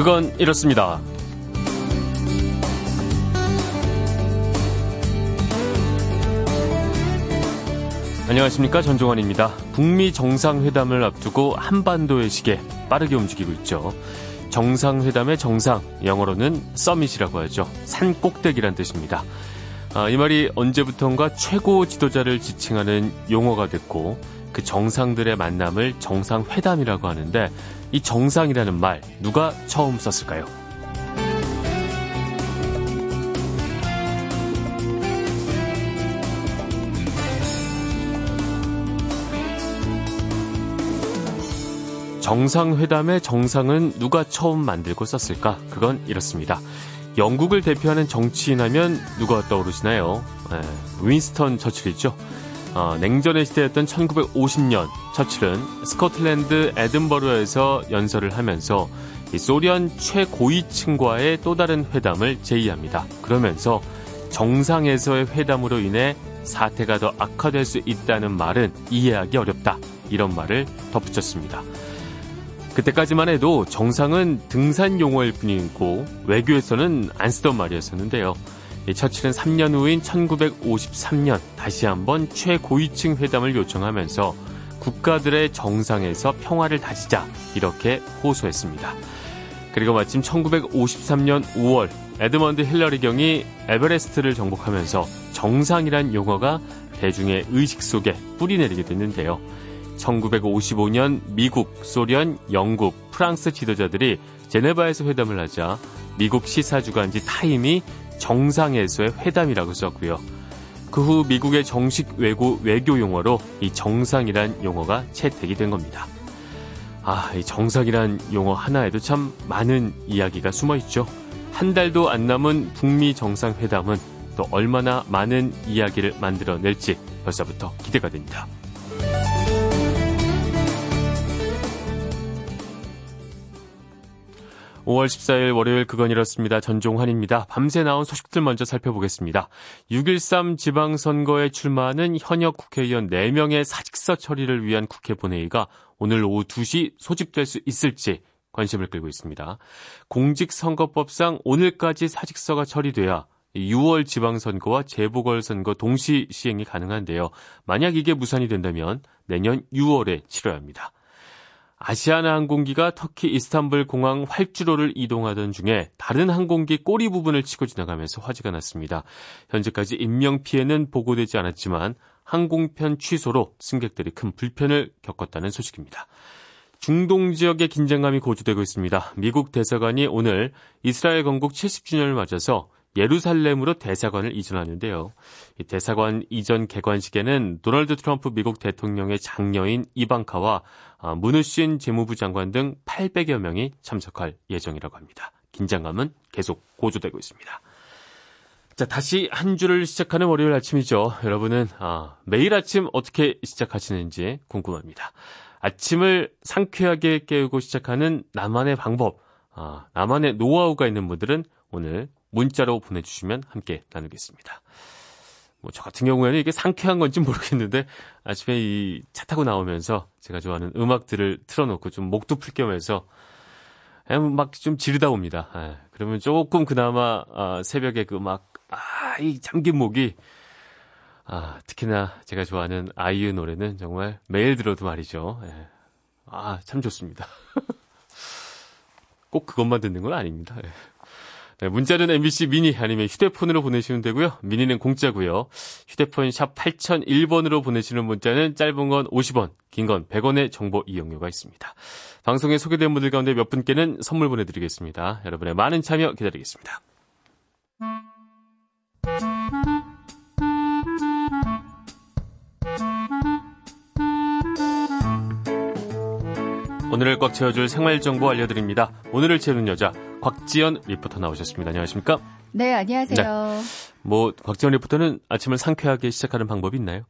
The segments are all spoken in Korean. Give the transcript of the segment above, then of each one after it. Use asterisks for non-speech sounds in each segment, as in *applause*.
그건 이렇습니다. 안녕하십니까 전종환입니다. 북미 정상회담을 앞두고 한반도의 시계 빠르게 움직이고 있죠. 정상회담의 정상, 영어로는 서밋이라고 하죠. 산 꼭대기란 뜻입니다. 아, 이 말이 언제부턴가 최고 지도자를 지칭하는 용어가 됐고 그 정상들의 만남을 정상회담이라고 하는데 이 정상이라는 말 누가 처음 썼을까요? 정상회담의 정상은 누가 처음 만들고 썼을까? 그건 이렇습니다. 영국을 대표하는 정치인 하면 누가 떠오르시나요? 네, 윈스턴 처칠이죠. 어, 냉전의 시대였던 1950년 처칠은 스코틀랜드 에든버러에서 연설을 하면서 소련 최고위층과의 또 다른 회담을 제의합니다. 그러면서 정상에서의 회담으로 인해 사태가 더 악화될 수 있다는 말은 이해하기 어렵다. 이런 말을 덧붙였습니다. 그때까지만 해도 정상은 등산 용어일 뿐이고 외교에서는 안 쓰던 말이었었는데요. 처칠은 3년 후인 1953년 다시 한번 최고위층 회담을 요청하면서 국가들의 정상에서 평화를 다지자 이렇게 호소했습니다. 그리고 마침 1953년 5월 에드먼드 힐러리 경이 에베레스트를 정복하면서 정상이란 용어가 대중의 의식 속에 뿌리내리게 됐는데요. 1955년 미국, 소련, 영국, 프랑스 지도자들이 제네바에서 회담을 하자 미국 시사주간지 타임이 정상에서의 회담이라고 썼고요. 그 후 미국의 정식 외고 외교 용어로 이 정상이란 용어가 채택이 된 겁니다. 아, 이 정상이란 용어 하나에도 참 많은 이야기가 숨어 있죠. 한 달도 안 남은 북미 정상회담은 또 얼마나 많은 이야기를 만들어낼지 벌써부터 기대가 됩니다. 5월 14일 월요일 그건 이렇습니다. 전종환입니다. 밤새 나온 소식들 먼저 살펴보겠습니다. 6.13 지방선거에 출마하는 현역 국회의원 4명의 사직서 처리를 위한 국회 본회의가 오늘 오후 2시 소집될 수 있을지 관심을 끌고 있습니다. 공직선거법상 오늘까지 사직서가 처리돼야 6월 지방선거와 재보궐선거 동시 시행이 가능한데요. 만약 이게 무산이 된다면 내년 6월에 치러야 합니다. 아시아나 항공기가 터키 이스탄불 공항 활주로를 이동하던 중에 다른 항공기 꼬리 부분을 치고 지나가면서 화재가 났습니다. 현재까지 인명 피해는 보고되지 않았지만 항공편 취소로 승객들이 큰 불편을 겪었다는 소식입니다. 중동 지역의 긴장감이 고조되고 있습니다. 미국 대사관이 오늘 이스라엘 건국 70주년을 맞아서 예루살렘으로 대사관을 이전하는데요. 대사관 이전 개관식에는 도널드 트럼프 미국 대통령의 장녀인 이방카와 아, 문우신 재무부 장관 등 800여 명이 참석할 예정이라고 합니다. 긴장감은 계속 고조되고 있습니다. 자, 다시 한 주를 시작하는 월요일 아침이죠. 여러분은 아, 매일 아침 어떻게 시작하시는지 궁금합니다. 아침을 상쾌하게 깨우고 시작하는 나만의 방법, 아, 나만의 노하우가 있는 분들은 오늘 문자로 보내주시면 함께 나누겠습니다. 뭐, 저 같은 경우에는 이게 상쾌한 건지 모르겠는데, 아침에 이 차 타고 나오면서 제가 좋아하는 음악들을 틀어놓고 좀 목도 풀 겸해서, 막 좀 지르다 옵니다. 예, 그러면 조금 그나마, 아, 새벽에 그 막, 아, 이 잠긴 목이, 아, 특히나 제가 좋아하는 아이유 노래는 정말 매일 들어도 말이죠. 예. 아, 참 좋습니다. *laughs* 꼭 그것만 듣는 건 아닙니다. 예. 네, 문자는 MBC 미니 아니면 휴대폰으로 보내시면 되고요. 미니는 공짜고요. 휴대폰 샵 8001번으로 보내시는 문자는 짧은 건 50원, 긴 건 100원의 정보 이용료가 있습니다. 방송에 소개된 분들 가운데 몇 분께는 선물 보내드리겠습니다. 여러분의 많은 참여 기다리겠습니다. 오늘을 꽉 채워줄 생활정보 알려드립니다. 오늘을 채우는 여자 곽지연 리포터 나오셨습니다. 안녕하십니까? 네, 안녕하세요. 네. 뭐 곽지연 리포터는 아침을 상쾌하게 시작하는 방법이 있나요?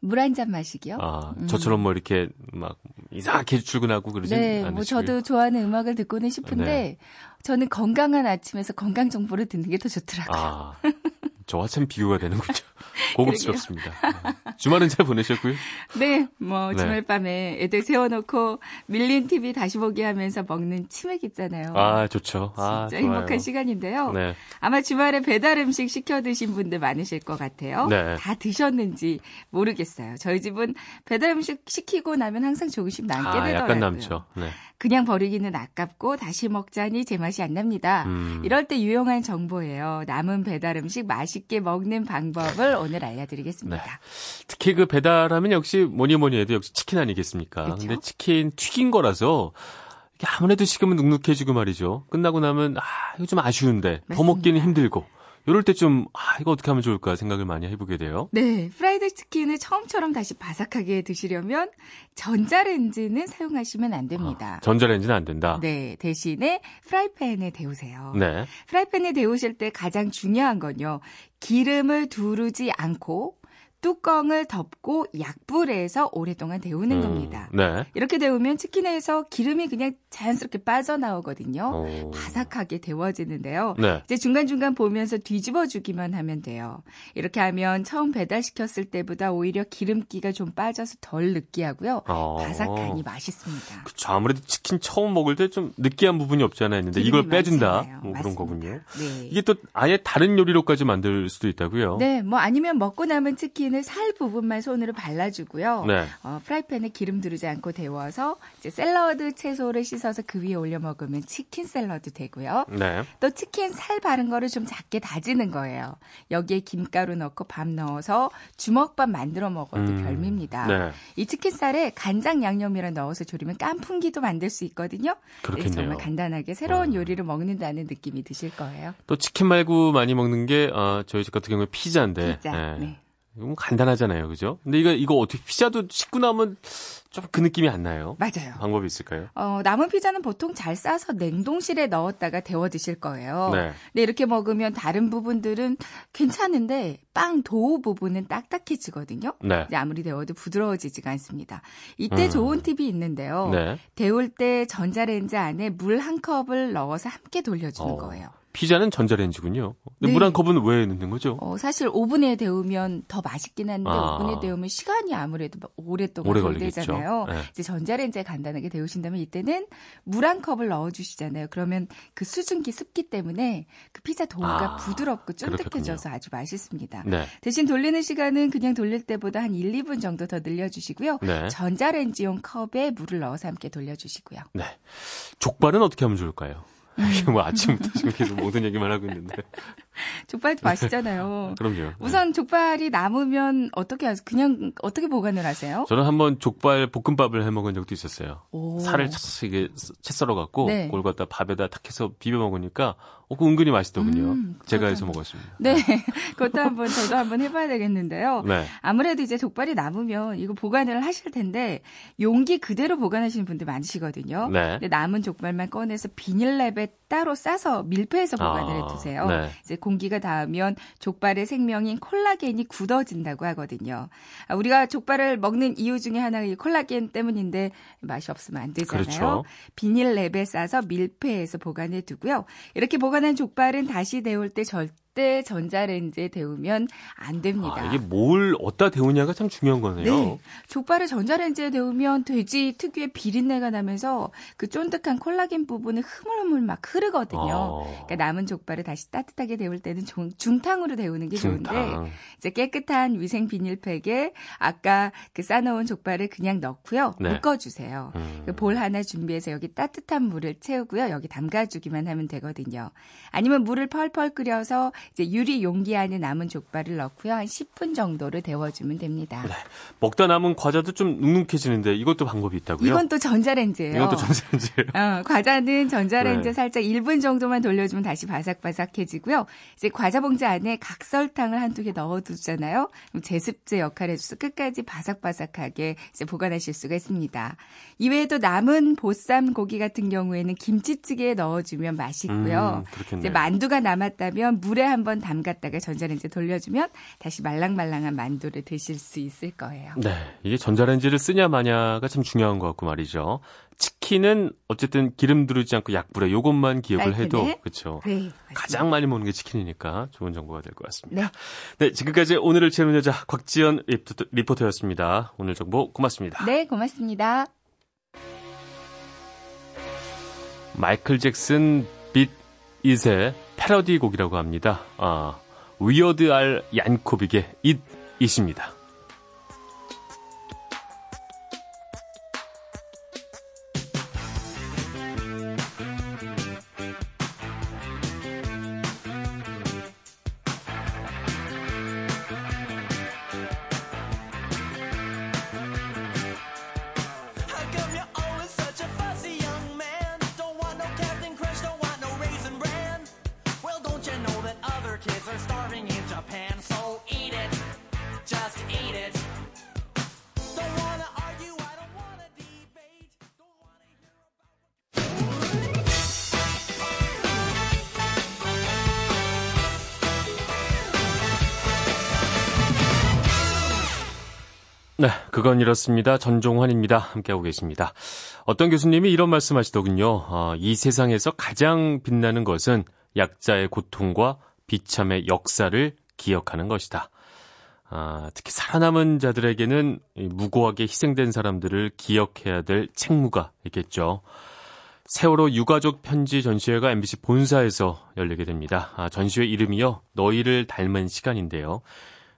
물 한 잔 마시기요. 아, 음. 저처럼 뭐 이렇게 막 이상하게 출근하고 그러지 네, 않으시고요. 뭐 저도 좋아하는 음악을 듣고는 싶은데 네. 저는 건강한 아침에서 건강 정보를 듣는 게 더 좋더라고요. 아, *laughs* 저와 참 비교가 되는군요. *laughs* 고급스럽습니다. 네. 주말은 잘 보내셨고요. 네, 뭐 네. 주말 밤에 애들 세워놓고 밀린 TV 다시 보기 하면서 먹는 치맥 있잖아요. 아, 좋죠. 진짜 아, 좋아요. 행복한 시간인데요. 네. 아마 주말에 배달 음식 시켜 드신 분들 많으실 것 같아요. 네. 다 드셨는지 모르겠어요. 저희 집은 배달 음식 시키고 나면 항상 조금씩 남게 아, 되더라고요. 약간 남죠. 네. 그냥 버리기는 아깝고 다시 먹자니 제 맛이 안 납니다. 음. 이럴 때 유용한 정보예요. 남은 배달 음식 맛 있게 먹는 방법을 오늘 알려드리겠습니다. 네. 특히 그 배달하면 역시 뭐니 뭐니 해도 역시 치킨 아니겠습니까? 그렇죠. 근데 치킨 튀긴 거라서 아무래도 식으면 눅눅해지고 말이죠. 끝나고 나면 아, 이거 좀 아쉬운데 더 맞습니다. 먹기는 힘들고 이럴 때 좀 아, 이거 어떻게 하면 좋을까 생각을 많이 해보게 돼요. 네, 프라이드 치킨을 처음처럼 다시 바삭하게 드시려면 전자레인지는 사용하시면 안 됩니다. 전자레인지는 안 된다. 네, 대신에 프라이팬에 데우세요. 네. 프라이팬에 데우실 때 가장 중요한 건요. 기름을 두르지 않고 뚜껑을 덮고 약불에서 오랫동안 데우는 음, 겁니다. 네. 이렇게 데우면 치킨에서 기름이 그냥 자연스럽게 빠져나오거든요. 오. 바삭하게 데워지는데요. 네. 이제 중간중간 보면서 뒤집어 주기만 하면 돼요. 이렇게 하면 처음 배달시켰을 때보다 오히려 기름기가 좀 빠져서 덜 느끼하고요. 어. 바삭하니 맛있습니다. 그쵸. 아무래도 치킨 처음 먹을 때 좀 느끼한 부분이 없잖아요. 했는데 기름이 이걸 빼준다. 뭐 그런. 거군요. 네. 이게 또 아예 다른 요리로까지 만들 수도 있다고요. 네, 뭐 아니면 먹고 남은 치킨 을 살 부분만 손으로 발라주고요. 네. 어, 프라이팬에 기름 두르지 않고 데워서 이제 샐러드 채소를 씻어서 그 위에 올려 먹으면 치킨 샐러드 되고요. 네. 또 치킨 살 바른 거를 좀 작게 다지는 거예요. 여기에 김가루 넣고 밥 넣어서 주먹밥 만들어 먹어도 음, 별미입니다. 네. 이 치킨 쌀에 간장 양념이랑 넣어서 조리면 깐풍기도 만들 수 있거든요. 네, 그렇겠네요. 정말 간단하게 새로운 음. 요리를 먹는다는 느낌이 드실 거예요. 또 치킨 말고 많이 먹는 게 어, 저희 집 같은 경우에 피자인데. 피자. 예. 네. 뭐 간단하잖아요, 그죠? 근데 이거 이거 어떻게 피자도 씻고 나면 좀 그 느낌이 안 나요? 맞아요. 방법이 있을까요? 어, 남은 피자는 보통 잘 싸서 냉동실에 넣었다가 데워 드실 거예요. 네. 근데 이렇게 먹으면 다른 부분들은 괜찮은데 빵 도우 부분은 딱딱해지거든요. 네. 이제 아무리 데워도 부드러워지지가 않습니다. 이때 음. 좋은 팁이 있는데요. 네. 데울 때 전자레인지 안에 물 한 컵을 넣어서 함께 돌려주는 어. 거예요. 피자는 전자레인지군요. 근데 네. 물한 컵은 왜 넣는 거죠? 어, 사실 오븐에 데우면 더 맛있긴 한데 아. 오븐에 데우면 시간이 아무래도 오랫동안 오래 걸리잖아요. 네. 이제 전자레인지에 간단하게 데우신다면 이때는 물 한 컵을 넣어주시잖아요. 그러면 그 수증기 습기 때문에 그 피자 도우가 아, 부드럽고. 쫀득해져서 아주 맛있습니다. 네. 대신 돌리는 시간은 그냥 돌릴 때보다 한 1, 2분 정도 더 늘려주시고요. 네. 전자레인지용 컵에 물을 넣어서 함께 돌려주시고요. 네. 족발은 어떻게 하면 좋을까요? 이게 뭐 아침부터 지금 계속 모든 얘기만 하고 있는데. *laughs* 족발도 맛있잖아요. *laughs* 그럼요. 네. 우선 족발이 남으면 어떻게 하세요? 그냥 어떻게 보관을 하세요? 저는 한번 족발 볶음밥을 해 먹은 적도 있었어요. 오. 살을 착 이게 채 썰어 갖고 네. 그걸 갖다 밥에다 탁 해서 비벼 먹으니까 어, 그 은근히 맛있더군요. 음, 제가 해서 그렇군요. 먹었습니다. 네, *laughs* 그것도 한번 저도 한번 해 봐야 되겠는데요. 네. 아무래도 이제 족발이 남으면 이거 보관을 하실 텐데 용기 그대로 보관하시는 분들 많으시거든요. 네. 근데 남은 족발만 꺼내서 비닐랩에 따로 싸서 밀폐해서 보관을 아, 해 두세요. 네. 이제 공기가 닿으면 족발의 생명인 콜라겐이 굳어진다고 하거든요. 아, 우리가 족발을 먹는 이유 중에 하나가 이 콜라겐 때문인데 맛이 없으면 안 되잖아요. 그렇죠. 비닐랩에 싸서 밀폐해서 보관해 두고요. 이렇게 보관한 족발은 다시 데울 때 절대 전자레인지에 데우면 안 됩니다. 아, 이게 뭘 어디다 데우냐가 참 중요한 거네요. 네. 족발을 전자레인지에 데우면 돼지 특유의 비린내가 나면서 그 쫀득한 콜라겐 부분이 흐물흐물 막 흐르거든요. 어. 그러니까 남은 족발을 다시 따뜻하게 데울 때는 중, 중탕으로 데우는 게 좋은데 중탕. 이제 깨끗한 위생 비닐팩에 아까 그 싸놓은 족발을 그냥 넣고요. 네. 묶어주세요. 음. 그볼 하나 준비해서 여기 따뜻한 물을 채우고요. 여기 담가주기만 하면 되거든요. 아니면 물을 펄펄 끓여서 이제 유리 용기 안에 남은 족발을 넣고요. 한 10분 정도를 데워주면 됩니다. 네. 먹다 남은 과자도 좀 눅눅해지는데 이것도 방법이 있다고요? 이건 또 전자레인지예요. 이것도 전자레인지예요. 어, 과자는 전자레인지에 네. 살짝 1분 정도만 돌려주면 다시 바삭바삭해지고요. 이제 과자 봉지 안에 각설탕을 한두 개 넣어두잖아요. 그럼 제습제 역할을 해줘서 끝까지 바삭바삭하게 이제 보관하실 수가 있습니다. 이외에도 남은 보쌈 고기 같은 경우에는 김치찌개에 넣어주면 맛있고요. 음. 이제 만두가 남았다면 물에 한번 담갔다가 전자레인지에 돌려주면 다시 말랑말랑한 만두를 드실 수 있을 거예요. 네. 이게 전자레인지를 쓰냐 마냐가 참 중요한 것 같고 말이죠. 치킨 치킨은 어쨌든 기름 두르지 않고 약불에 요것만 기억을 해도. 그렇죠. 네. 가장 많이 먹는 게 치킨이니까 좋은 정보가 될 것 같습니다. 네. 네, 지금까지 오늘을 채우는 여자 곽지연 리포터, 리포터였습니다. 오늘 정보 고맙습니다. 네, 고맙습니다. 마이클 잭슨 빛 이의 패러디 곡이라고 합니다. 아, Weird Al Yankovic의 Eat It입니다. 그건 이렇습니다. 전종환입니다. 함께하고 계십니다. 어떤 교수님이 이런 말씀 하시더군요. 아, 이 세상에서 가장 빛나는 것은 약자의 고통과 비참의 역사를 기억하는 것이다. 아, 특히 살아남은 자들에게는 이 무고하게 희생된 사람들을 기억해야 될 책무가 있겠죠. 세월호 유가족 편지 전시회가 MBC 본사에서 열리게 됩니다. 아, 전시회 이름이요. 너희를 닮은 시간인데요.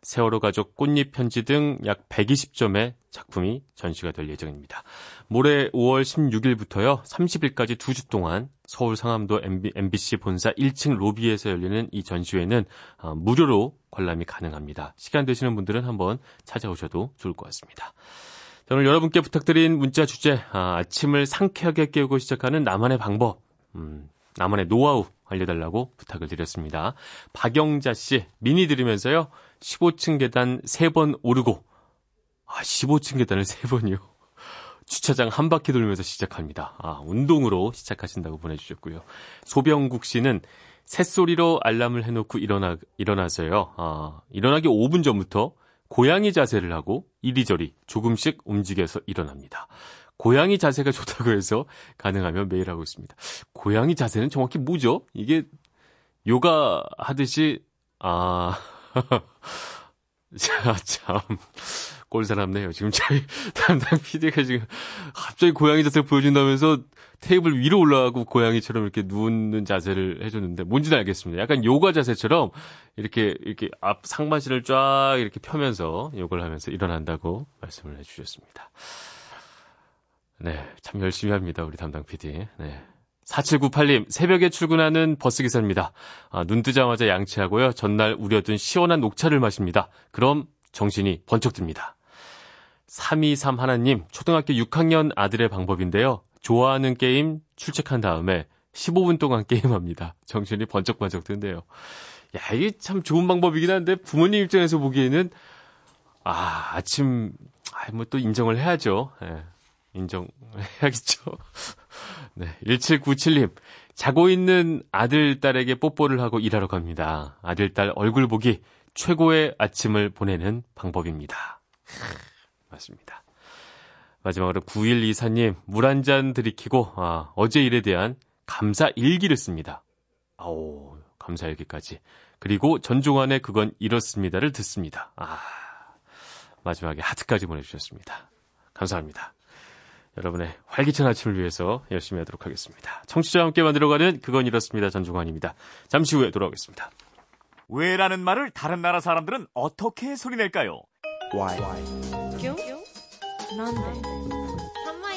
세월호 가족 꽃잎 편지 등 약 120점의 작품이 전시가 될 예정입니다. 모레 5월 16일부터요. 30일까지 두 주 동안 서울 상암도 MBC 본사 1층 로비에서 열리는 이 전시회는 아, 무료로 관람이 가능합니다. 시간 되시는 분들은 한번 찾아오셔도 좋을 것 같습니다. 자, 오늘 여러분께 부탁드린 문자 주제 아, 아침을 상쾌하게 깨우고 시작하는 나만의 방법 음, 나만의 노하우 알려달라고 부탁을 드렸습니다. 박영자 씨 미니 들으면서요 15층 계단 3번 오르고 아 15층 계단을 3번이요 주차장 한 바퀴 돌면서 시작합니다. 아 운동으로 시작하신다고 보내주셨고요. 소병국 씨는 새소리로 알람을 해놓고 일어나 일어나서요. 아 일어나기 5분 전부터 고양이 자세를 하고 이리저리 조금씩 움직여서 일어납니다. 고양이 자세가 좋다고 해서 가능하면 매일 하고 있습니다. 고양이 자세는 정확히 뭐죠? 이게 요가 하듯이 아 *laughs* 자, 참 꼴사납네요. 지금 저희 담당 PD가 지금 갑자기 고양이 자세를 보여준다면서 테이블 위로 올라가고 고양이처럼 이렇게 누우는 자세를 해줬는데 뭔지는 알겠습니다. 약간 요가 자세처럼 이렇게 이렇게 앞 상반신을 쫙 이렇게 펴면서 요걸 하면서 일어난다고 말씀을 해주셨습니다. 네, 참 열심히 합니다. 우리 담당 PD. 네. 4798님, 새벽에 출근하는 버스기사입니다. 아, 눈 뜨자마자 양치하고요. 전날 우려둔 시원한 녹차를 마십니다. 그럼 정신이 번쩍 듭니다. 323 하나님, 초등학교 6학년 아들의 방법인데요. 좋아하는 게임 출첵한 다음에 15분 동안 *laughs* 게임합니다. 정신이 번쩍번쩍 든대요. 야, 이게 참 좋은 방법이긴 한데 부모님 입장에서 보기에는 아, 아침, 아, 뭐 또 인정을 해야죠. 예. 인정해야겠죠. *laughs* 네, 1797님. 자고 있는 아들, 딸에게 뽀뽀를 하고 일하러 갑니다. 아들, 딸 얼굴 보기 최고의 아침을 보내는 방법입니다. 맞습니다. 마지막으로 9124님. 물 한 잔 들이키고, 아, 어제 일에 대한 감사 일기를 씁니다. 아오, 감사 일기까지. 그리고 전종환의 그건 이렇습니다를 듣습니다. 아, 마지막에 하트까지 보내주셨습니다. 감사합니다. 여러분의 활기찬 아침을 위해서 열심히 하도록 하겠습니다. 청취자와 함께 만들어가는 그건 이렇습니다. 전종환입니다. 잠시 후에 돌아오겠습니다. 왜라는 말을 다른 나라 사람들은 어떻게 소리낼까요?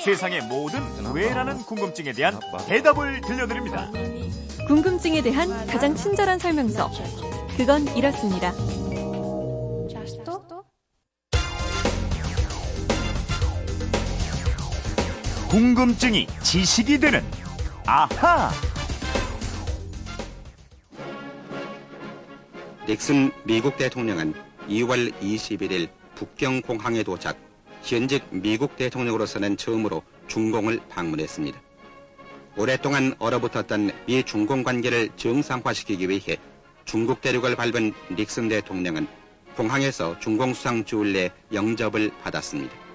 세상의 모든 왜라는 궁금증에 대한 대답을 들려드립니다. 궁금증에 대한 가장 친절한 설명서. 그건 이렇습니다. 궁금증이 지식이 되는 아하. 닉슨 미국 대통령은 2월 21일 북경 공항에 도착, 현직 미국 대통령으로서는 처음으로 중공을 방문했습니다. 오랫동안 얼어붙었던 미 중공 관계를 정상화시키기 위해 중국 대륙을 밟은 닉슨 대통령은 공항에서 중공 수상 주울레 영접을 받았습니다.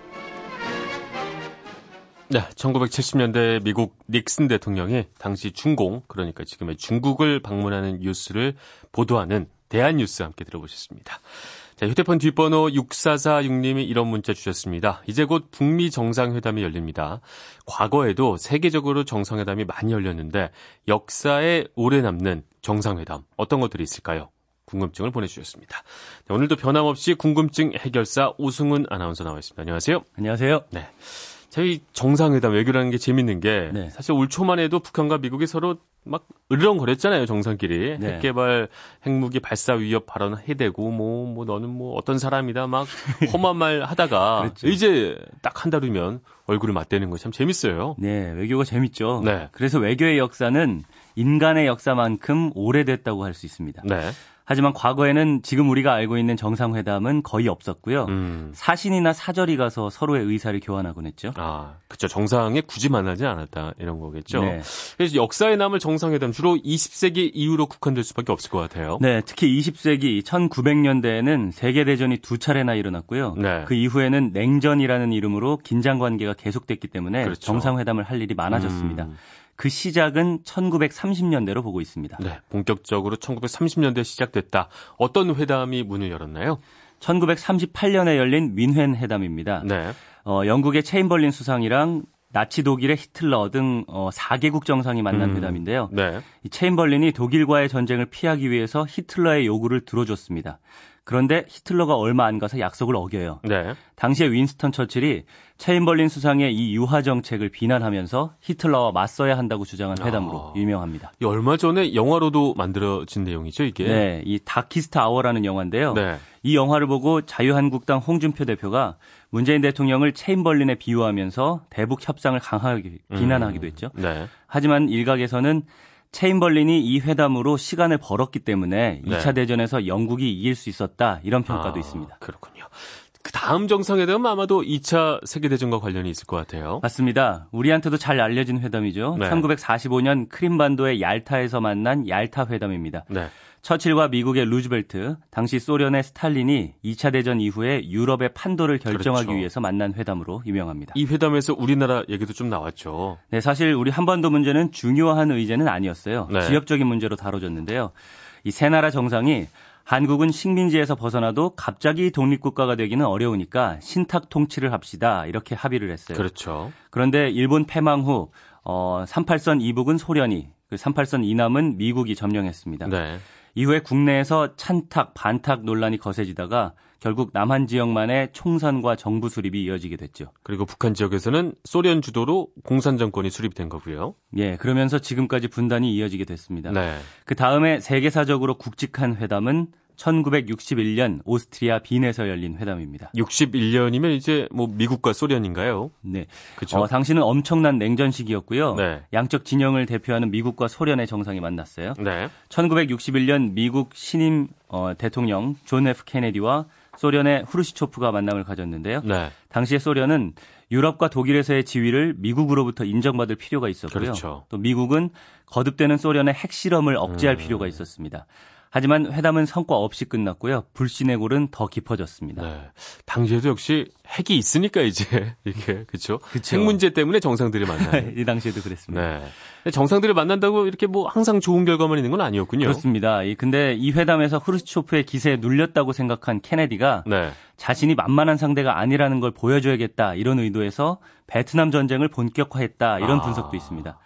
네, 1970년대 미국 닉슨 대통령이 당시 중공, 그러니까 지금의 중국을 방문하는 뉴스를 보도하는 대한뉴스 함께 들어보셨습니다. 자, 휴대폰 뒷번호 6446님이 이런 문자 주셨습니다. 이제 곧 북미 정상회담이 열립니다. 과거에도 세계적으로 정상회담이 많이 열렸는데 역사에 오래 남는 정상회담 어떤 것들이 있을까요? 궁금증을 보내주셨습니다. 네, 오늘도 변함없이 궁금증 해결사 오승훈 아나운서 나와 있습니다. 안녕하세요. 안녕하세요. 네. 저희 정상회담 외교라는 게 재밌는 게 네. 사실 올 초만 해도 북한과 미국이 서로 막 으르렁거렸잖아요 정상끼리 네. 핵개발 핵무기 발사 위협 발언 해대고 뭐뭐 너는 뭐 어떤 사람이다 막 험한 말 하다가 *laughs* 그렇죠. 이제 딱 한 달 후면 얼굴을 맞대는 거 참 재밌어요. 네, 외교가 재밌죠. 네. 그래서 외교의 역사는 인간의 역사만큼 오래됐다고 할 수 있습니다. 네. 하지만 과거에는 지금 우리가 알고 있는 정상회담은 거의 없었고요. 음. 사신이나 사절이 가서 서로의 의사를 교환하곤 했죠. 아, 그쵸. 정상에 굳이 만나지 않았다. 이런 거겠죠. 네. 그래서 역사에 남을 정상회담 주로 20세기 이후로 국한될 수밖에 없을 것 같아요. 네, 특히 20세기 1900년대에는 세계 대전이 두 차례나 일어났고요. 네. 그 이후에는 냉전이라는 이름으로 긴장 관계가 계속됐기 때문에 그렇죠. 정상회담을 할 일이 많아졌습니다. 음. 그 시작은 1930년대로 보고 있습니다. 네, 본격적으로 1930년대 시작됐다. 어떤 회담이 문을 열었나요? 1938년에 열린 윈헨 회담입니다. 네. 어, 영국의 체인벌린 수상이랑 나치 독일의 히틀러 등 어, 4개국 정상이 만난 음. 회담인데요. 네. 이 체인벌린이 독일과의 전쟁을 피하기 위해서 히틀러의 요구를 들어줬습니다. 그런데 히틀러가 얼마 안 가서 약속을 어겨요. 네. 당시에 윈스턴 처칠이 체인벌린 수상의 이 유화 정책을 비난하면서 히틀러와 맞서야 한다고 주장한 회담으로 아. 유명합니다. 이 얼마 전에 영화로도 만들어진 내용이죠, 이게. 네, 이 Darkest Hour라는 영화인데요. 네. 이 영화를 보고 자유한국당 홍준표 대표가 문재인 대통령을 체인벌린에 비유하면서 대북 협상을 강하게 비난하기도 했죠. 네. 하지만 일각에서는 체인벌린이 이 회담으로 시간을 벌었기 때문에 네. 2차 대전에서 영국이 이길 수 있었다 이런 평가도 아, 있습니다. 그렇군요. 그 다음 정상회담은 아마도 2차 세계대전과 관련이 있을 것 같아요. 맞습니다. 우리한테도 잘 알려진 회담이죠. 네. 1945년 크림반도의 얄타에서 만난 얄타 회담입니다. 네. 처칠과 미국의 루즈벨트, 당시 소련의 스탈린이 2차 대전 이후에 유럽의 판도를 결정하기 그렇죠. 위해서 만난 회담으로 유명합니다. 이 회담에서 우리나라 얘기도 좀 나왔죠. 네, 사실 우리 한반도 문제는 중요한 의제는 아니었어요. 네. 지역적인 문제로 다뤄졌는데요. 이 세 나라 정상이 한국은 식민지에서 벗어나도 갑자기 독립국가가 되기는 어려우니까 신탁 통치를 합시다. 이렇게 합의를 했어요. 그렇죠. 그런데 일본 패망 후 어, 38선 이북은 소련이, 그 38선 이남은 미국이 점령했습니다. 네. 이후에 국내에서 찬탁, 반탁 논란이 거세지다가 결국 남한 지역만의 총선과 정부 수립이 이어지게 됐죠. 그리고 북한 지역에서는 소련 주도로 공산 정권이 수립된 거고요. 예, 그러면서 지금까지 분단이 이어지게 됐습니다. 네. 그 다음에 세계사적으로 굵직한 회담은 1961년 오스트리아 빈에서 열린 회담입니다. 61년이면 이제 뭐 미국과 소련인가요? 네. 그렇죠. 어, 당시는 엄청난 냉전 시기였고요. 네. 양쪽 진영을 대표하는 미국과 소련의 정상이 만났어요. 네. 1961년 미국 신임 어, 대통령 존 F 케네디와 소련의 후르시초프가 만남을 가졌는데요. 네. 당시에 소련은 유럽과 독일에서의 지위를 미국으로부터 인정받을 필요가 있었고요. 그렇죠. 또 미국은 거듭되는 소련의 핵실험을 억제할 음. 필요가 있었습니다. 하지만 회담은 성과 없이 끝났고요. 불신의 골은 더 깊어졌습니다. 네. 당시에도 역시 핵이 있으니까 이제 *laughs* 이게 그렇죠. 핵 문제 때문에 정상들이 만나요. *laughs* 이 당시에도 그랬습니다. 네. 정상들이 만난다고 이렇게 뭐 항상 좋은 결과만 있는 건 아니었군요. 그렇습니다. 이- 근데 이 회담에서 후르시초프의 기세에 눌렸다고 생각한 케네디가 네. 자신이 만만한 상대가 아니라는 걸 보여줘야겠다 이런 의도에서 베트남 전쟁을 본격화했다 이런 아. 분석도 있습니다.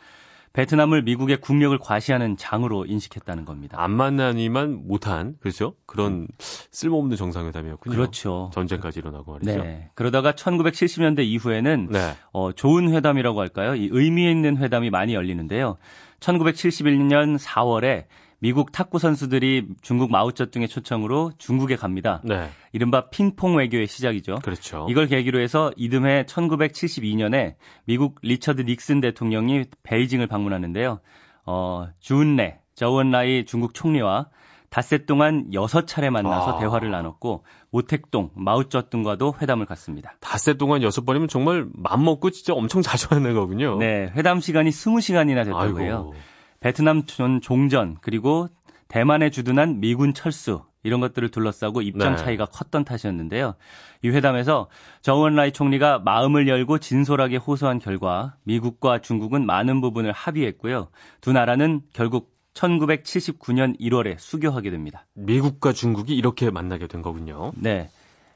베트남을 미국의 국력을 과시하는 장으로 인식했다는 겁니다. 안 만나니만 못한 그렇죠. 그런 쓸모없는 정상회담이었군요. 그렇죠. 전쟁까지 일어나고 말이죠. 네. 그러다가 1970년대 이후에는 네. 어, 좋은 회담이라고 할까요? 이 의미 있는 회담이 많이 열리는데요. 1971년 4월에 미국 탁구 선수들이 중국 마오쩌둥의 초청으로 중국에 갑니다. 네. 이른바 핑퐁 외교의 시작이죠. 그렇죠. 이걸 계기로 해서 이듬해 1972년에 미국 리처드 닉슨 대통령이 베이징을 방문하는데요. 어, 주은래, 저원라이 중국 총리와 닷새 동안 여섯 차례 만나서 아. 대화를 나눴고 모택동, 마오쩌둥과도 회담을 갔습니다. 닷새 동안 여섯 번이면 정말 맘 먹고 진짜 엄청 자주 하는 거군요. 네, 회담 시간이 20시간이나 됐다고 해요. 아이고. 베트남 전 종전 그리고 대만에 주둔한 미군 철수 이런 것들을 둘러싸고 입장 네. 차이가 컸던 탓이었는데요. 이 회담에서 정원라이 총리가 마음을 열고 진솔하게 호소한 결과 미국과 중국은 많은 부분을 합의했고요. 두 나라는 결국 1979년 1월에 수교하게 됩니다. 미국과 중국이 이렇게 만나게 된 거군요. 네.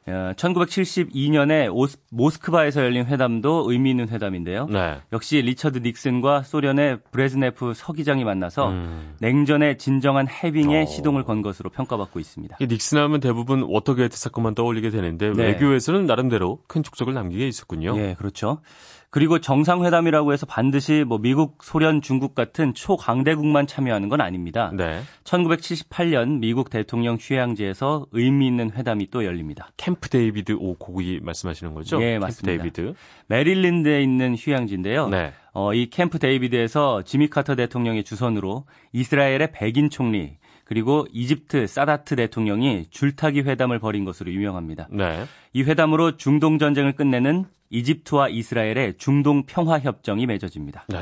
어, 1972년에 모스크바에서 열린 회담도 의미 있는 회담인데요. 네. 역시 리처드 닉슨과 소련의 브레즈네프 서기장이 만나서 음. 냉전의 진정한 해빙에 어. 시동을 건 것으로 평가받고 있습니다. 이 닉슨 하면 대부분 워터게이트 사건만 떠올리게 되는데 네. 외교에서는 나름대로 큰 족적을 남기게 있었군요. 예, 그렇죠. 그리고 정상회담이라고 해서 반드시 뭐 미국, 소련, 중국 같은 초강대국만 참여하는 건 아닙니다. 네. 1978년 미국 대통령 휴양지에서 의미 있는 회담이 또 열립니다. 캠프 데이비드 오 거기 말씀하시는 거죠? 예, 캠프 맞습니다. 데이비드. 메릴랜드에 있는 휴양지인데요. 네. 어, 이 캠프 데이비드에서 지미 카터 대통령의 주선으로 이스라엘의 베긴 총리 그리고 이집트 사다트 대통령이 줄타기 회담을 벌인 것으로 유명합니다. 네. 이 회담으로 중동 전쟁을 끝내는 이집트와 이스라엘의 중동 평화 협정이 맺어집니다. 네.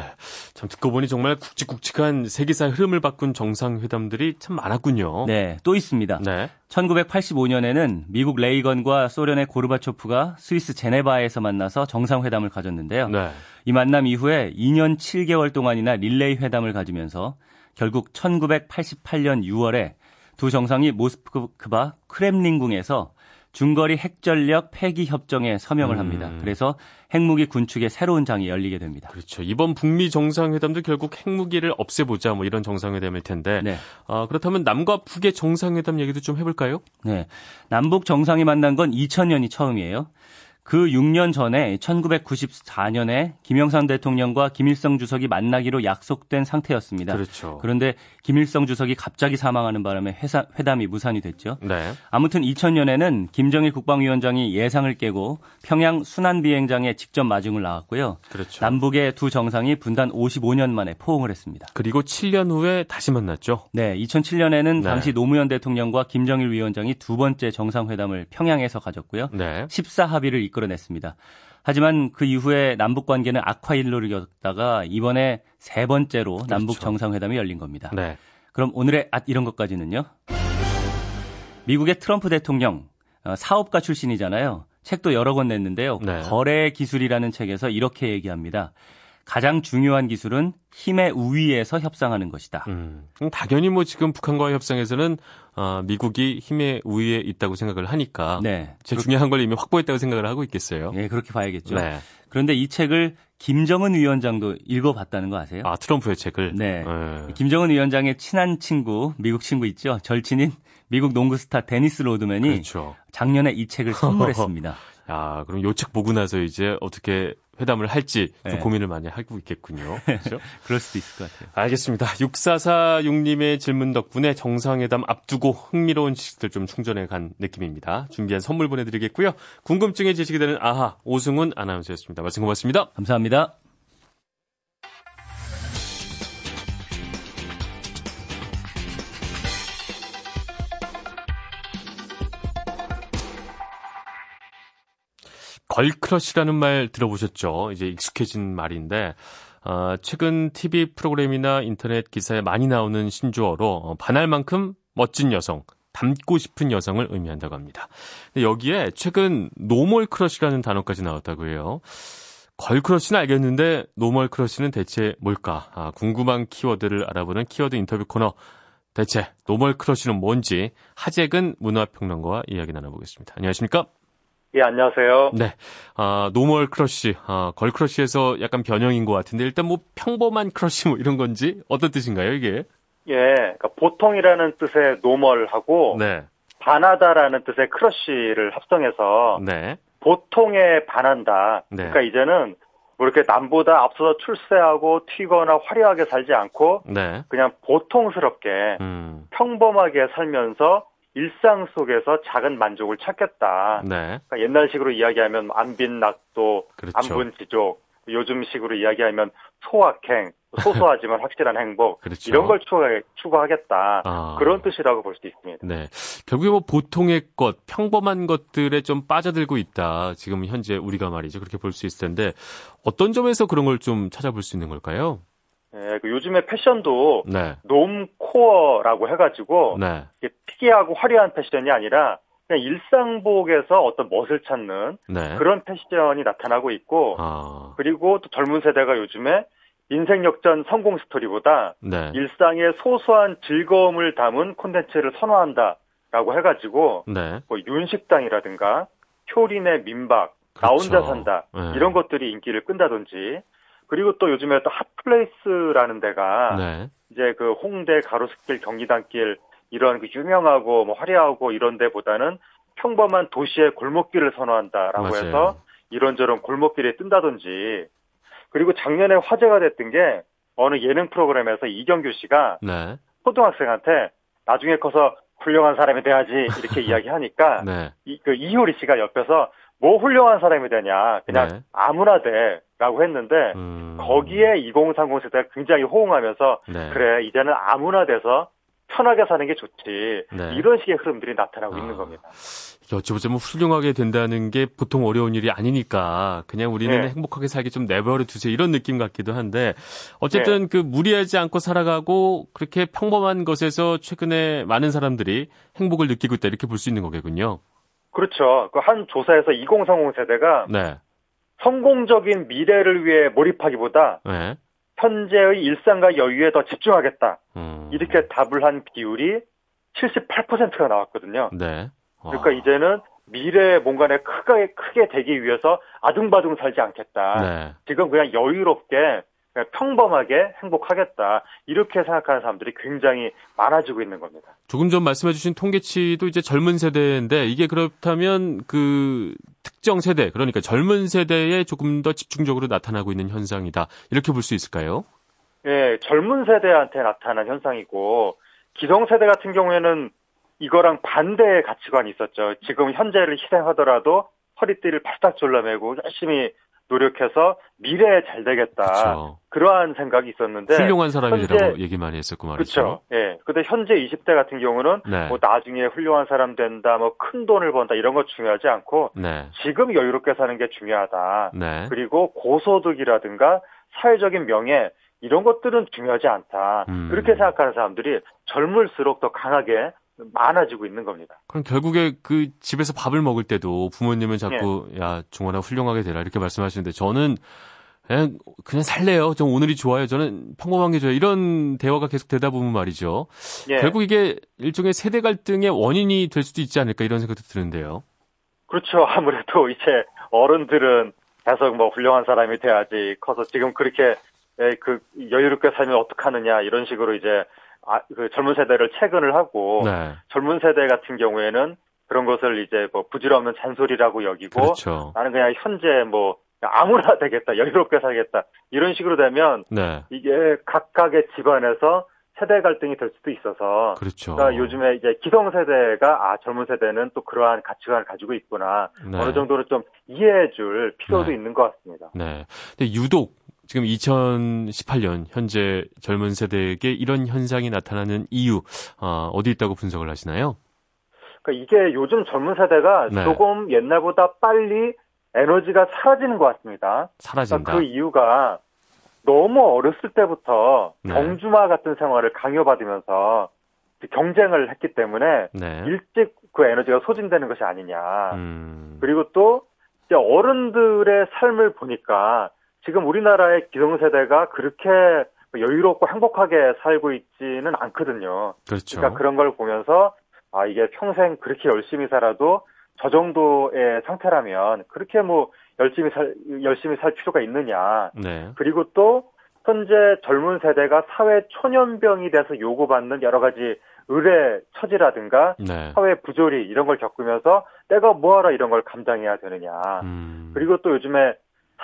참 듣고 보니 정말 굵직굵직한 세계사의 흐름을 바꾼 정상회담들이 참 많았군요. 네, 또 있습니다. 네. 1985년에는 미국 레이건과 소련의 고르바초프가 스위스 제네바에서 만나서 정상회담을 가졌는데요. 네. 이 만남 이후에 2년 7개월 동안이나 릴레이 회담을 가지면서 결국 1988년 6월에 두 정상이 모스크바 크렘린궁에서 중거리 핵전력 폐기 협정에 서명을 음. 합니다. 그래서 핵무기 군축의 새로운 장이 열리게 됩니다. 그렇죠. 이번 북미 정상회담도 결국 핵무기를 없애보자 뭐 이런 정상회담일 텐데. 네. 아, 그렇다면 남과 북의 정상회담 얘기도 좀 해볼까요? 네. 남북 정상이 만난 건 2000년이 처음이에요. 그 6년 전에 1994년에 김영삼 대통령과 김일성 주석이 만나기로 약속된 상태였습니다. 그렇죠. 그런데 김일성 주석이 갑자기 사망하는 바람에 회사, 회담이 무산이 됐죠. 네. 아무튼 2000년에는 김정일 국방위원장이 예상을 깨고 평양 순환 비행장에 직접 마중을 나왔고요. 그렇죠. 남북의 두 정상이 분단 55년 만에 포옹을 했습니다. 그리고 7년 후에 다시 만났죠. 네, 2007년에는 네. 당시 노무현 대통령과 김정일 위원장이 두 번째 정상회담을 평양에서 가졌고요. 네. 14합의를 이끌어냈습니다. 하지만 그 이후에 남북 관계는 악화일로를 겪다가 이번에 세 번째로 남북 정상회담이 열린 겁니다. 네. 그럼 오늘의 앗 이런 것까지는요. 미국의 트럼프 대통령 어, 사업가 출신이잖아요. 책도 여러 권 냈는데요. 네. 거래 기술이라는 책에서 이렇게 얘기합니다. 가장 중요한 기술은 힘의 우위에서 협상하는 것이다. 음, 당연히 뭐 지금 북한과의 협상에서는 아, 미국이 힘의 우위에 있다고 생각을 하니까 네. 제일 중요한 걸 이미 확보했다고 생각을 하고 있겠어요. 예, 그렇게 봐야겠죠. 네. 그런데 이 책을 김정은 위원장도 읽어봤다는 거 아세요? 아 트럼프의 책을. 네. 네. 김정은 위원장의 친한 친구, 미국 친구 있죠? 절친인 미국 농구 스타 데니스 로드맨이 그렇죠. 작년에 이 책을 선물했습니다. *laughs* 야, 그럼 요 책 보고 나서 이제 어떻게 회담을 할지 좀 네. 고민을 많이 하고 있겠군요. *laughs* 그렇죠? 그럴 수도 있을 것 같아요. 알겠습니다. 6446님의 질문 덕분에 정상회담 앞두고 흥미로운 지식들 좀 충전해 간 느낌입니다. 준비한 선물 보내드리겠고요. 궁금증에 지식이 되는 아하 오승훈 아나운서였습니다. 말씀 고맙습니다. 감사합니다. 걸크러쉬라는 말 들어보셨죠? 이제 익숙해진 말인데, 어, 최근 TV 프로그램이나 인터넷 기사에 많이 나오는 신조어로 어, 반할 만큼 멋진 여성, 닮고 싶은 여성을 의미한다고 합니다. 근데 여기에 최근 normal crush라는 단어까지 나왔다고 해요. girl crush는 알겠는데 normal crush는 대체 뭘까? 아, 궁금한 키워드를 알아보는 키워드 인터뷰 코너. 대체 normal crush는 뭔지 하재근 문화평론가와 이야기 나눠보겠습니다. 안녕하십니까? 예, 안녕하세요. 네. 아, normal crush, 아, girl crush에서 약간 변형인 것 같은데, 일단 뭐 평범한 crush 뭐 이런 건지, 어떤 뜻인가요, 이게? 예, 그러니까 보통이라는 뜻의 normal하고 네. 반하다라는 뜻의 crush를 합성해서 네. 보통에 반한다. 네. 그러니까 이제는 뭐 이렇게 남보다 앞서서 출세하고 튀거나 화려하게 살지 않고 네. 그냥 보통스럽게 음. 평범하게 살면서 일상 속에서 작은 만족을 찾겠다. 네. 그러니까 옛날식으로 이야기하면 안빈 낙도, 그렇죠. 안분 지족, 요즘식으로 이야기하면 소확행, *laughs* 소소하지만 확실한 행복 그렇죠. 이런 걸 추구하, 추구하 겠다 아. 그런 뜻이라고 볼 수 있습니다. 네. 결국에 뭐 보통의 것, 평범한 것들에 좀 빠져들고 있다. 지금 현재 우리가 말이죠. 그렇게 볼 수 있을 텐데, 어떤 점에서 그런 걸 좀 찾아볼 수 있는 걸까요? 예, 그 요즘에 패션도 네. 놈코어라고 해가지고 네. 이게 특이하고 화려한 패션이 아니라 그냥 일상복에서 어떤 멋을 찾는 네. 그런 패션이 나타나고 있고 아. 그리고 또 젊은 세대가 요즘에 인생 역전 성공 스토리보다 네. 일상의 소소한 즐거움을 담은 콘텐츠를 선호한다라고 해가지고 네. 뭐 윤식당이라든가 효린의 민박, 나 혼자 그렇죠. 산다 네. 이런 것들이 인기를 끈다든지 그리고 또 요즘에 또 핫플레이스라는 데가 네. 이제 그 홍대 가로수길 경리단길 이런 그 유명하고 뭐 화려하고 이런 데보다는 평범한 도시의 골목길을 선호한다라고 맞아요. 해서 이런저런 골목길에 뜬다든지 그리고 작년에 화제가 됐던 게 어느 예능 프로그램에서 이경규 씨가 네. 초등학생한테 나중에 커서 훌륭한 사람이 돼야지 이렇게 *laughs* 이야기하니까 네. 이, 그 이효리 씨가 옆에서 뭐 훌륭한 사람이 되냐 그냥 네. 아무나 돼라고 했는데 음. 거기에 2030 세대가 굉장히 호응하면서 네. 그래 이제는 아무나 돼서 편하게 사는 게 좋지 네. 이런 식의 흐름들이 나타나고 아. 있는 겁니다. 이게 어찌 보자면 훌륭하게 된다는 게 보통 어려운 일이 아니니까 그냥 우리는 네. 행복하게 살기 좀 내버려 두세요 이런 느낌 같기도 한데 어쨌든 그 무리하지 않고 살아가고 그렇게 평범한 것에서 최근에 많은 사람들이 행복을 느끼고 있다 이렇게 볼 수 있는 거겠군요. 그렇죠. 그 한 조사에서 2030 세대가 네. 성공적인 미래를 위해 몰입하기보다 네. 현재의 일상과 여유에 더 집중하겠다 음. 이렇게 답을 한 비율이 78%가 나왔거든요. 네. 그러니까 아. 이제는 미래에 뭔가에 크게 크게 되기 위해서 아둥바둥 살지 않겠다. 네. 지금 그냥 여유롭게 평범하게 행복하겠다. 이렇게 생각하는 사람들이 굉장히 많아지고 있는 겁니다. 조금 전 말씀해주신 통계치도 이제 젊은 세대인데 이게 그렇다면 그 특정 세대 그러니까 젊은 세대에 조금 더 집중적으로 나타나고 있는 현상이다 이렇게 볼 수 있을까요? 예, 젊은 세대한테 나타난 현상이고 기성 세대 같은 경우에는 이거랑 반대의 가치관이 있었죠. 지금 현재를 희생하더라도 허리띠를 바싹 졸라매고 열심히 노력해서 미래에 잘 되겠다. 그렇죠. 그러한 생각이 있었는데 훌륭한 사람이라고 현재- 얘기 많이 했었고 말이죠. 그렇죠. 예. 근데 현재 20대 같은 경우는 네. 뭐 나중에 훌륭한 사람 된다, 뭐 큰 돈을 번다 이런 거 중요하지 않고 네. 지금 여유롭게 사는 게 중요하다. 네. 그리고 고소득이라든가 사회적인 명예 이런 것들은 중요하지 않다. 음. 그렇게 생각하는 사람들이 젊을수록 더 강하게 많아지고 있는 겁니다. 그럼 결국에 그 집에서 밥을 먹을 때도 부모님은 자꾸 네. 야 중원아 훌륭하게 되라 이렇게 말씀하시는데 저는 그냥 그냥 살래요. 전 오늘이 좋아요. 저는 평범한 게 좋아요. 이런 대화가 계속 되다 보면 말이죠. 예. 결국 이게 일종의 세대 갈등의 원인이 될 수도 있지 않을까 이런 생각도 드는데요. 그렇죠. *laughs* 아무래도 이제 어른들은 계속 뭐 훌륭한 사람이 돼야지 커서 지금 그렇게 에, 그 여유롭게 살면 어떡하느냐 이런 식으로 이제 아, 그 젊은 세대를 체근을 하고 네. 젊은 세대 같은 경우에는 그런 것을 이제 뭐 부질없는 잔소리라고 여기고 그렇죠. 나는 그냥 현재 뭐 아무나 되겠다 여유롭게 살겠다 이런 식으로 되면 네. 이게 각각의 집안에서 세대 갈등이 될 수도 있어서 그렇죠. 그러니까 요즘에 이제 기성 세대가 아 젊은 세대는 또 그러한 가치관을 가지고 있구나 네. 어느 정도는 좀 이해해줄 필요도 네. 있는 것 같습니다. 네. 근데 유독 지금 2018년 현재 젊은 세대에게 이런 현상이 나타나는 이유 어, 어디 있다고 분석을 하시나요? 그러니까 이게 요즘 젊은 세대가 네. 조금 옛날보다 빨리 에너지가 사라지는 것 같습니다. 사라진다. 그러니까 그 이유가 너무 어렸을 때부터 네. 경주마 같은 생활을 강요받으면서 경쟁을 했기 때문에 네. 일찍 그 에너지가 소진되는 것이 아니냐. 음. 그리고 또 이제 어른들의 삶을 보니까 지금 우리나라의 기성세대가 그렇게 여유롭고 행복하게 살고 있지는 않거든요. 그렇죠. 그러니까 그런 걸 보면서 아 이게 평생 그렇게 열심히 살아도 저 정도의 상태라면 그렇게 뭐 열심히 살 열심히 살 필요가 있느냐. 네. 그리고 또 현재 젊은 세대가 사회 초년병이 돼서 요구받는 여러 가지 의뢰 처지라든가 네. 사회 부조리 이런 걸 겪으면서 내가 뭐하러 이런 걸 감당해야 되느냐. 음. 그리고 또 요즘에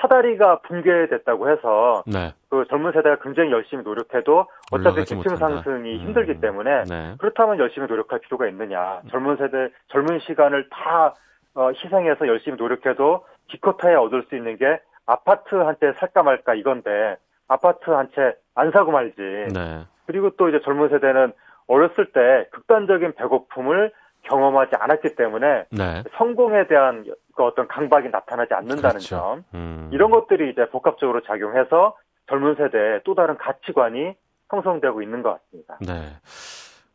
사다리가 붕괴됐다고 해서 네. 그 젊은 세대가 굉장히 열심히 노력해도 어차피 계층. 상승이 음. 힘들기 때문에 네. 그렇다면 열심히 노력할 필요가 있느냐. 젊은 세대 젊은 시간을 다 어, 희생해서 열심히 노력해도 기껏해야 얻을 수 있는 게 아파트 한 채 살까 말까 이건데 아파트 한 채 안 사고 말지. 네. 그리고 또 이제 젊은 세대는 어렸을 때 극단적인 배고픔을 경험하지 않았기 때문에 네. 성공에 대한 그 어떤 강박이 나타나지 않는다는 그렇죠. 점 음. 이런 것들이 이제 복합적으로 작용해서 젊은 세대의 또 다른 가치관이 형성되고 있는 것 같습니다. 네.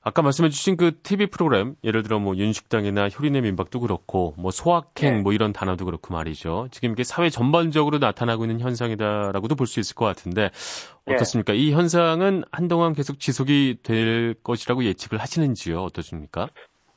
아까 말씀해주신 그 TV 프로그램, 예를 들어 뭐 윤식당이나 효린의 민박도 그렇고, 뭐 소확행 네. 뭐 이런 단어도 그렇고 말이죠. 지금 이게 사회 전반적으로 나타나고 있는 현상이다라고도 볼 수 있을 것 같은데 네. 어떻습니까? 이 현상은 한동안 계속 지속이 될 것이라고 예측을 하시는지요? 어떠십니까?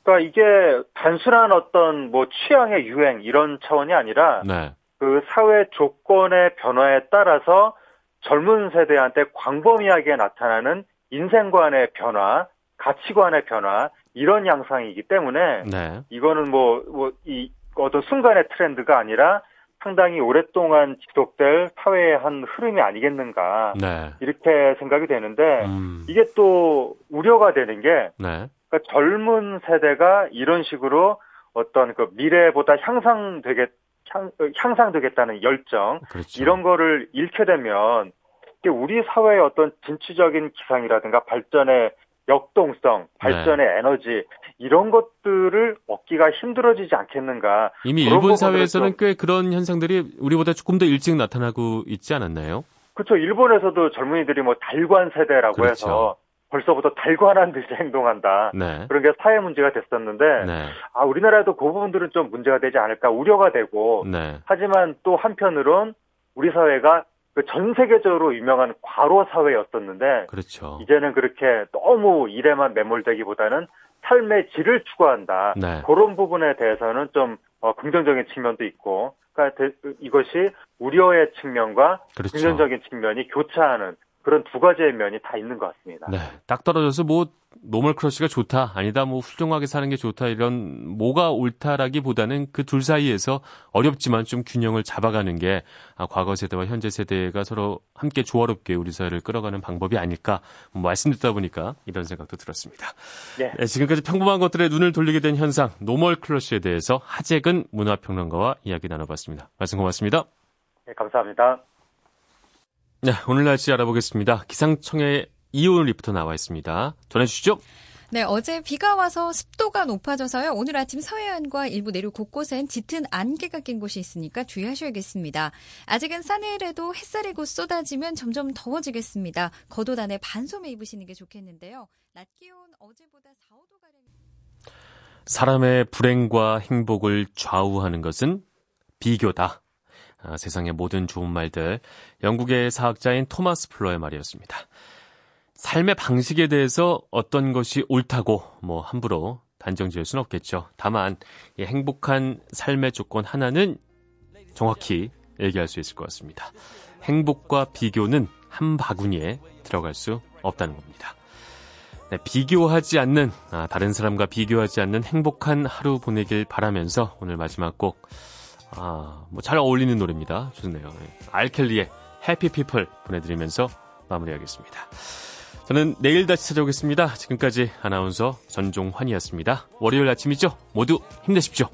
그러니까 이게 단순한 어떤 뭐 취향의 유행 이런 차원이 아니라 네. 그 사회 조건의 변화에 따라서 젊은 세대한테 광범위하게 나타나는 인생관의 변화, 가치관의 변화 이런 양상이기 때문에 네. 이거는 뭐 뭐 이 어떤 순간의 트렌드가 아니라 상당히 오랫동안 지속될 사회의 한 흐름이 아니겠는가 네. 이렇게 생각이 되는데 음. 이게 또 우려가 되는 게 네. 그러니까 젊은 세대가 이런 식으로 어떤 그 미래보다 향상되겠 향, 향상되겠다는 열정 그렇죠. 이런 거를 잃게 되면 이게 우리 사회의 어떤 진취적인 기상이라든가 발전의 역동성, 발전의 에너지 이런 것들을 얻기가 힘들어지지 않겠는가? 이미 일본 사회에서는 좀- 꽤 그런 현상들이 우리보다 조금 더 일찍 나타나고 있지 않았나요? 그렇죠. 일본에서도 젊은이들이 뭐 달관 세대라고 그렇죠. 해서 벌써부터 달관한 *laughs* 듯이 행동한다. 네. 그런 게 사회 문제가 됐었는데 네. 아 우리나라도 그 부분들은 좀 문제가 되지 않을까 우려가 되고 네. 하지만 또 한편으론 우리 사회가 그 전 세계적으로 유명한 과로 사회였었는데 그렇죠. 이제는 그렇게 너무 일에만 매몰되기보다는 삶의 질을 추구한다. 네. 그런 부분에 대해서는 좀 어, 긍정적인 측면도 있고, 그러니까 대- 이것이 우려의 측면과 그렇죠. 긍정적인 측면이 교차하는 그런 두 가지의 면이 다 있는 것 같습니다. 네. 딱 떨어져서 뭐 normal crush가 좋다 아니다 뭐 훌륭하게 사는 게 좋다 이런 뭐가 옳다라기보다는 그 둘 사이에서 어렵지만 좀 균형을 잡아가는 게 아, 과거 세대와 현재 세대가 서로 함께 조화롭게 우리 사회를 끌어가는 방법이 아닐까 뭐 말씀 듣다 보니까 이런 생각도 들었습니다. 예. 네, 지금까지 평범한 것들에 눈을 돌리게 된 현상 normal crush에 대해서 하재근 문화평론가와 이야기 나눠봤습니다. 말씀 고맙습니다. 네, 감사합니다. 네, 오늘 날씨 알아보겠습니다. 기상청에 이온 리포터 나와 있습니다. 전해주시죠. 네, 어제 비가 와서 습도가 높아져서요. 오늘 아침 서해안과 일부 내륙 곳곳엔 짙은 안개가 낀 곳이 있으니까 주의하셔야겠습니다. 아직은 싸늘해도 햇살이 곧 쏟아지면 점점 더워지겠습니다. 겉옷 안에 반소매 입으시는 게 좋겠는데요. 낮 기온 어제보다 4, 5도 가량 사람의 불행과 행복을 좌우하는 것은 비교다. 아, 세상의 모든 좋은 말들. 영국의 사학자인 토마스 플러의 말이었습니다. 삶의 방식에 대해서 어떤 것이 옳다고 뭐 함부로 단정 지을 수는 없겠죠. 다만 이 행복한 삶의 조건 하나는 정확히 얘기할 수 있을 것 같습니다. 행복과 비교는 한 바구니에 들어갈 수 없다는 겁니다. 네, 비교하지 않는 아, 다른 사람과 비교하지 않는 행복한 하루 보내길 바라면서 오늘 마지막 곡 아, 뭐 잘 어울리는 노래입니다. 좋네요. 네. 알켈리의 해피 피플 보내드리면서 마무리하겠습니다. 저는 내일 다시 찾아오겠습니다. 지금까지 아나운서 전종환이었습니다. 월요일 아침이죠? 모두 힘내십시오.